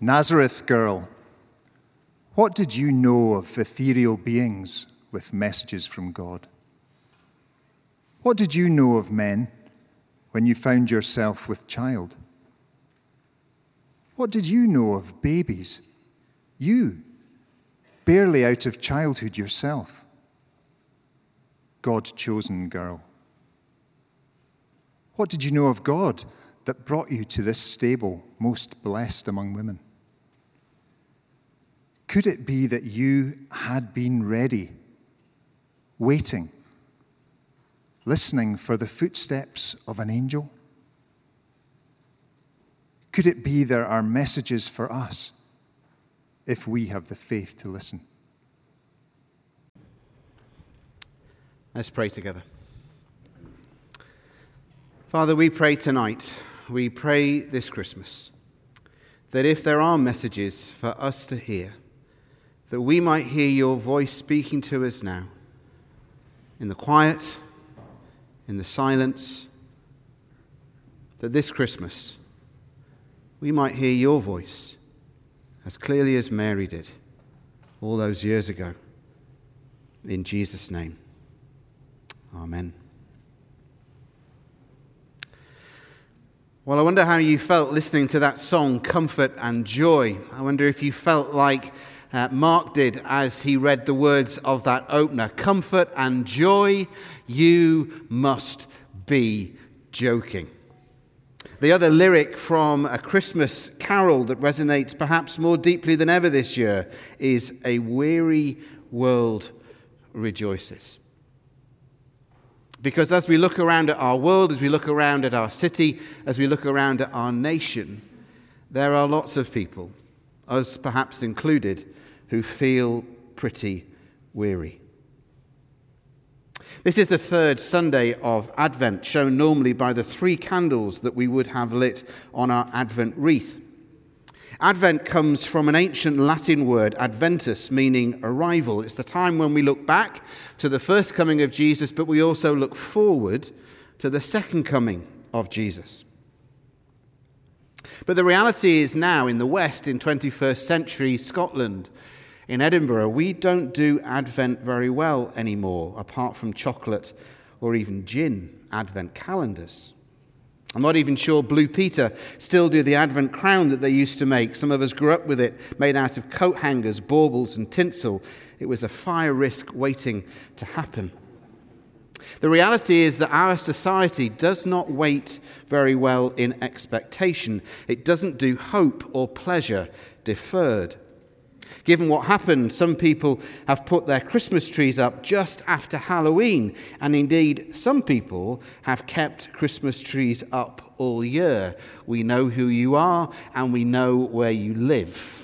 Nazareth girl, what did you know of ethereal beings with messages from God? What did you know of men when you found yourself with child? What did you know of babies? You, barely out of childhood yourself. God chosen girl. What did you know of God that brought you to this stable, most blessed among women? Could it be that you had been ready, waiting, listening for the footsteps of an angel? Could it be there are messages for us if we have the faith to listen? Let's pray together. Father, we pray tonight, we pray this Christmas, that if there are messages for us to hear, that we might hear your voice speaking to us now, in the quiet, in the silence, that this Christmas we might hear your voice as clearly as Mary did all those years ago. In Jesus' name, Amen. Well, I wonder how you felt listening to that song, Comfort and Joy. I wonder if you felt like uh, Mark did as he read the words of that opener Comfort and joy, you must be joking. The other lyric from a Christmas carol that resonates perhaps more deeply than ever this year is A weary world rejoices. Because as we look around at our world, as we look around at our city, as we look around at our nation, there are lots of people, us perhaps included, who feel pretty weary. This is the third Sunday of Advent, shown normally by the three candles that we would have lit on our Advent wreath. Advent comes from an ancient Latin word, adventus, meaning arrival. It's the time when we look back to the first coming of Jesus, but we also look forward to the second coming of Jesus. But the reality is now in the West, in 21st century Scotland, in Edinburgh, we don't do Advent very well anymore, apart from chocolate or even gin Advent calendars. I'm not even sure Blue Peter still do the Advent crown that they used to make. Some of us grew up with it, made out of coat hangers, baubles, and tinsel. It was a fire risk waiting to happen. The reality is that our society does not wait very well in expectation. It doesn't do hope or pleasure deferred. Given what happened, some people have put their Christmas trees up just after Halloween, and indeed, some people have kept Christmas trees up all year. We know who you are, and we know where you live.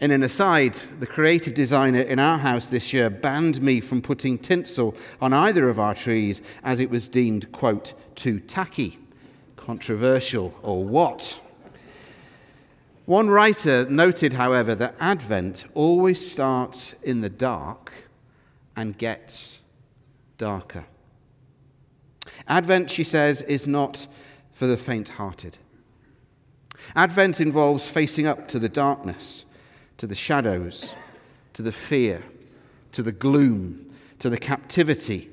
In an aside, the creative designer in our house this year banned me from putting tinsel on either of our trees as it was deemed, quote, too tacky, controversial, or what? One writer noted, however, that Advent always starts in the dark and gets darker. Advent, she says, is not for the faint hearted. Advent involves facing up to the darkness, to the shadows, to the fear, to the gloom, to the captivity,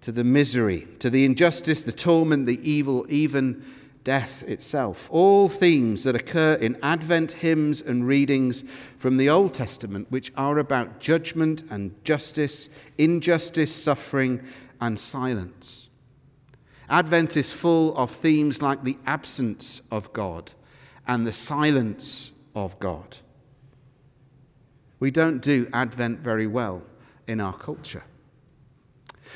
to the misery, to the injustice, the torment, the evil, even death itself. All themes that occur in Advent hymns and readings from the Old Testament, which are about judgment and justice, injustice, suffering, and silence. Advent is full of themes like the absence of God and the silence of God. We don't do Advent very well in our culture.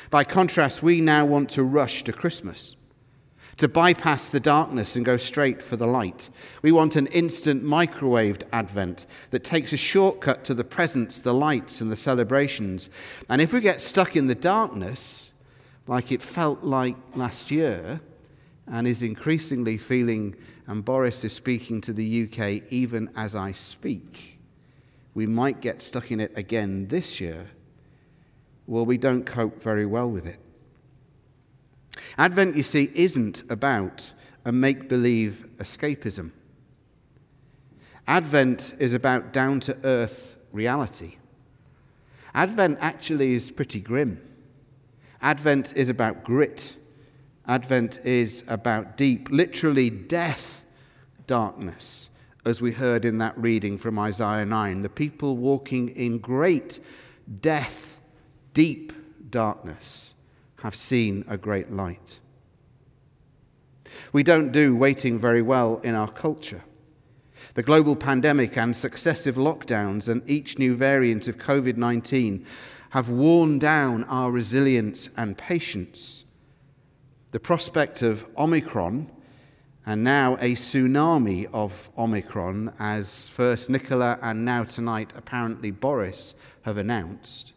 By contrast, we now want to rush to Christmas to bypass the darkness and go straight for the light. We want an instant microwaved advent that takes a shortcut to the presents, the lights, and the celebrations. And if we get stuck in the darkness, like it felt like last year, and is increasingly feeling, and Boris is speaking to the UK even as I speak, we might get stuck in it again this year. Well, we don't cope very well with it. Advent, you see, isn't about a make believe escapism. Advent is about down to earth reality. Advent actually is pretty grim. Advent is about grit. Advent is about deep, literally death, darkness, as we heard in that reading from Isaiah 9. The people walking in great death, deep darkness, have seen a great light. We don't do waiting very well in our culture. The global pandemic and successive lockdowns and each new variant of COVID 19 have worn down our resilience and patience. The prospect of Omicron and now a tsunami of Omicron, as first Nicola and now tonight apparently Boris have announced,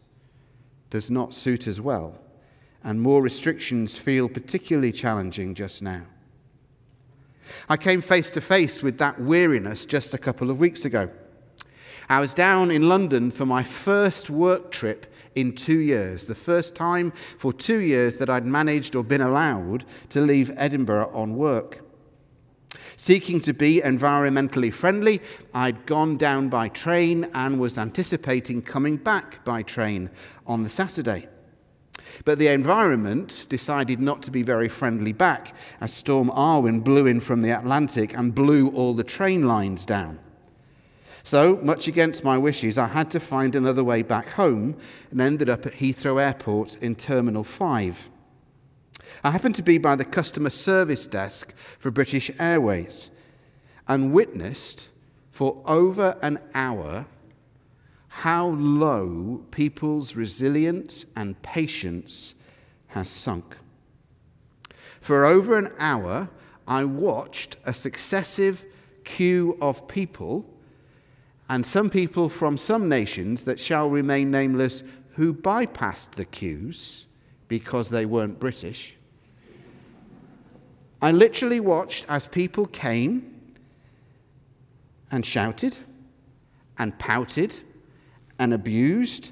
does not suit us well, and more restrictions feel particularly challenging just now. I came face to face with that weariness just a couple of weeks ago. I was down in London for my first work trip in two years, the first time for two years that I'd managed or been allowed to leave Edinburgh on work. Seeking to be environmentally friendly, I'd gone down by train and was anticipating coming back by train on the Saturday. But the environment decided not to be very friendly back as Storm Arwen blew in from the Atlantic and blew all the train lines down. So, much against my wishes, I had to find another way back home and ended up at Heathrow Airport in Terminal 5. I happened to be by the customer service desk for British Airways and witnessed for over an hour how low people's resilience and patience has sunk. For over an hour, I watched a successive queue of people, and some people from some nations that shall remain nameless who bypassed the queues because they weren't British. I literally watched as people came and shouted and pouted and abused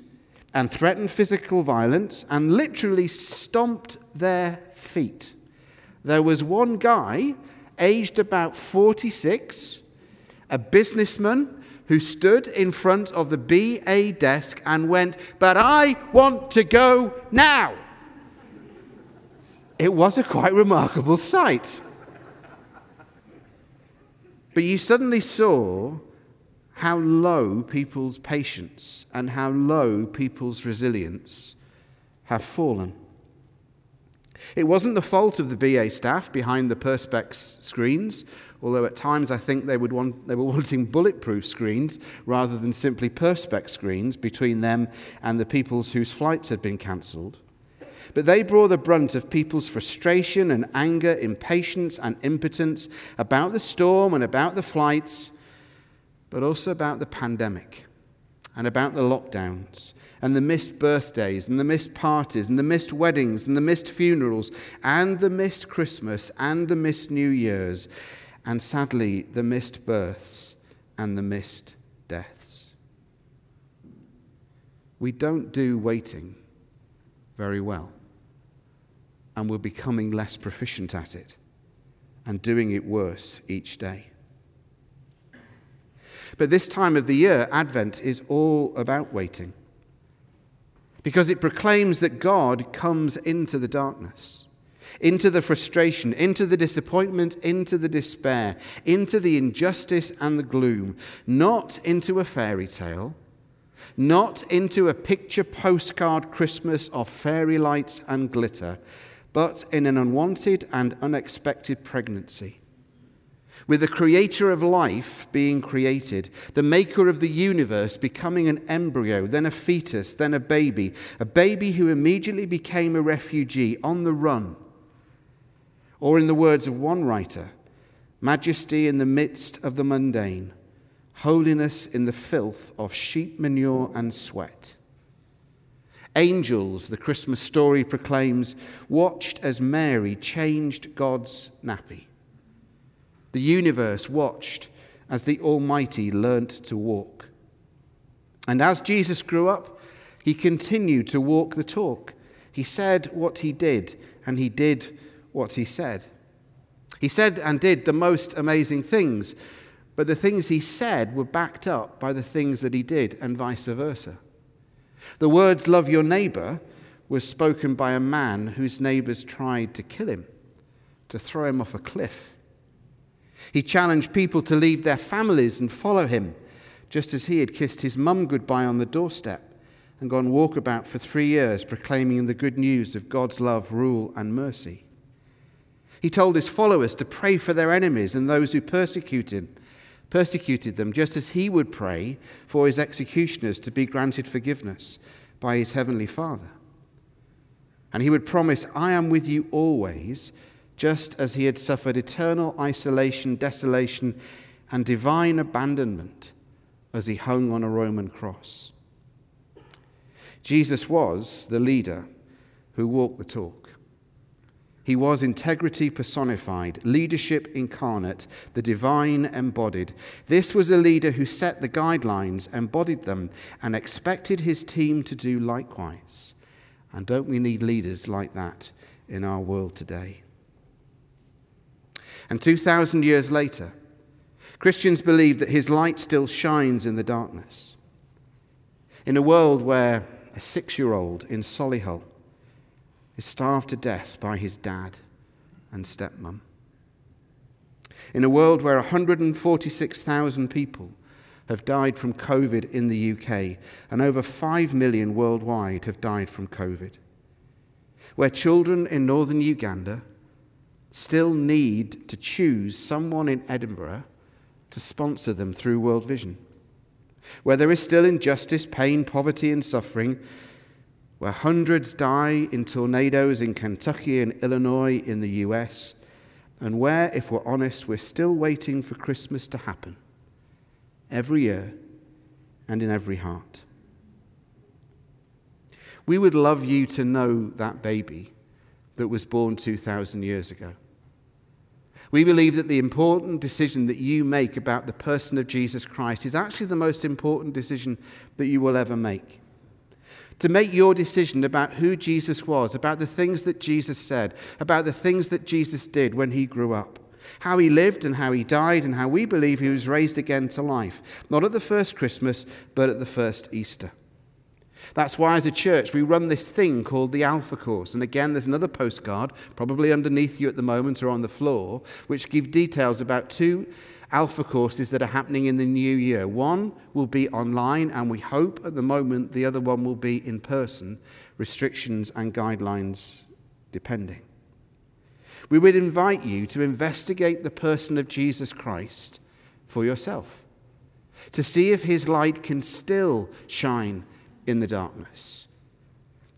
and threatened physical violence and literally stomped their feet. There was one guy, aged about 46, a businessman who stood in front of the BA desk and went, But I want to go now. It was a quite remarkable sight. But you suddenly saw how low people's patience and how low people's resilience have fallen. It wasn't the fault of the BA staff behind the Perspex screens, although at times I think they, would want, they were wanting bulletproof screens rather than simply Perspex screens between them and the peoples whose flights had been cancelled. But they bore the brunt of people's frustration and anger, impatience and impotence about the storm and about the flights but also about the pandemic and about the lockdowns and the missed birthdays and the missed parties and the missed weddings and the missed funerals and the missed Christmas and the missed New Year's and sadly the missed births and the missed deaths. We don't do waiting very well and we're becoming less proficient at it and doing it worse each day. But this time of the year, Advent, is all about waiting. Because it proclaims that God comes into the darkness, into the frustration, into the disappointment, into the despair, into the injustice and the gloom, not into a fairy tale, not into a picture postcard Christmas of fairy lights and glitter, but in an unwanted and unexpected pregnancy with the creator of life being created, the maker of the universe becoming an embryo, then a fetus, then a baby, a baby who immediately became a refugee on the run. Or, in the words of one writer, majesty in the midst of the mundane, holiness in the filth of sheep manure and sweat. Angels, the Christmas story proclaims, watched as Mary changed God's nappy. The universe watched as the Almighty learnt to walk. And as Jesus grew up, he continued to walk the talk. He said what he did, and he did what he said. He said and did the most amazing things, but the things he said were backed up by the things that he did, and vice versa. The words, love your neighbor, was spoken by a man whose neighbors tried to kill him, to throw him off a cliff. He challenged people to leave their families and follow him, just as he had kissed his mum goodbye on the doorstep and gone walkabout for three years proclaiming the good news of God's love, rule, and mercy. He told his followers to pray for their enemies and those who persecute him, persecuted them, just as he would pray for his executioners to be granted forgiveness by his heavenly Father. And he would promise, I am with you always, just as he had suffered eternal isolation, desolation, and divine abandonment as he hung on a Roman cross. Jesus was the leader who walked the talk. He was integrity personified, leadership incarnate, the divine embodied. This was a leader who set the guidelines, embodied them, and expected his team to do likewise. And don't we need leaders like that in our world today? And 2,000 years later, Christians believe that his light still shines in the darkness. In a world where a six year old in Solihull is starved to death by his dad and stepmom. In a world where 146,000 people have died from COVID in the UK, and over 5 million worldwide have died from COVID. Where children in northern Uganda still need to choose someone in Edinburgh to sponsor them through World Vision. Where there is still injustice, pain, poverty, and suffering, where hundreds die in tornadoes in Kentucky and Illinois in the US, and where, if we're honest, we're still waiting for Christmas to happen every year and in every heart. We would love you to know that baby that was born 2,000 years ago. We believe that the important decision that you make about the person of Jesus Christ is actually the most important decision that you will ever make. To make your decision about who Jesus was, about the things that Jesus said, about the things that Jesus did when he grew up how he lived and how he died, and how we believe he was raised again to life, not at the first Christmas, but at the first Easter. That's why, as a church, we run this thing called the Alpha Course. And again, there's another postcard, probably underneath you at the moment or on the floor, which give details about two Alpha courses that are happening in the new year. One will be online, and we hope at the moment the other one will be in person, restrictions and guidelines depending we would invite you to investigate the person of Jesus Christ for yourself, to see if his light can still shine in the darkness,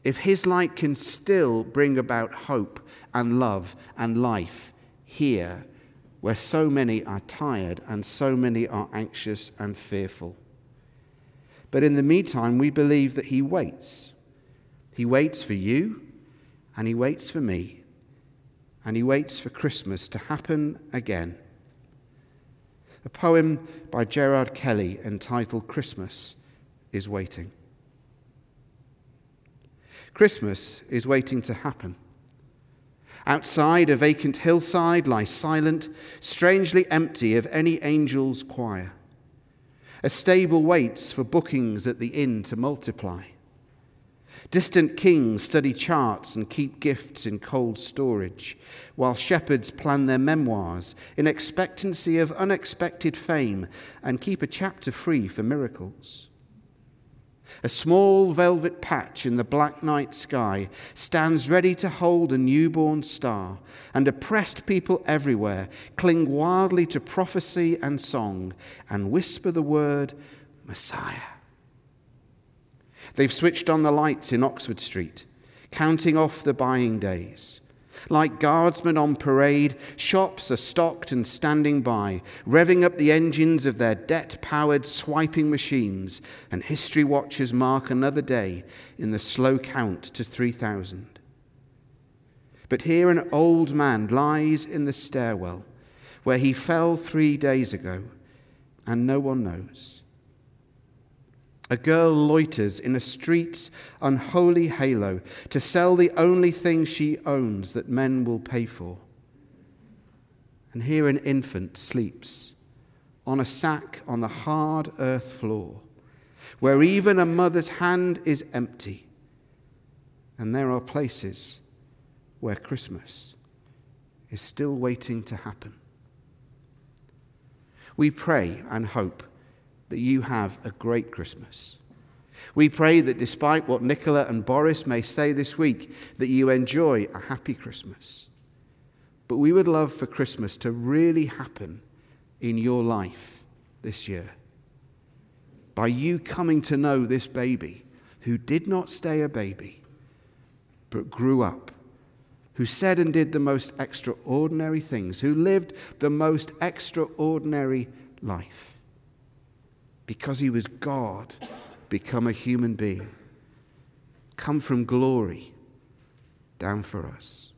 if his light can still bring about hope and love and life here where so many are tired and so many are anxious and fearful. But in the meantime, we believe that he waits. He waits for you and he waits for me and he waits for Christmas to happen again. A poem by Gerard Kelly entitled Christmas is Waiting. Christmas is waiting to happen. Outside, a vacant hillside lies silent, strangely empty of any angel's choir. A stable waits for bookings at the inn to multiply. Distant kings study charts and keep gifts in cold storage, while shepherds plan their memoirs in expectancy of unexpected fame and keep a chapter free for miracles. A small velvet patch in the black night sky stands ready to hold a newborn star, and oppressed people everywhere cling wildly to prophecy and song and whisper the word Messiah. They've switched on the lights in Oxford Street, counting off the buying days. Like guardsmen on parade, shops are stocked and standing by, revving up the engines of their debt powered swiping machines, and history watchers mark another day in the slow count to 3,000. But here an old man lies in the stairwell where he fell three days ago, and no one knows. A girl loiters in a street's unholy halo to sell the only thing she owns that men will pay for. And here an infant sleeps on a sack on the hard earth floor, where even a mother's hand is empty. And there are places where Christmas is still waiting to happen. We pray and hope that you have a great Christmas. We pray that despite what Nicola and Boris may say this week, that you enjoy a happy Christmas. But we would love for Christmas to really happen in your life this year. By you coming to know this baby who did not stay a baby, but grew up, who said and did the most extraordinary things, who lived the most extraordinary life. Because he was God, become a human being, come from glory down for us.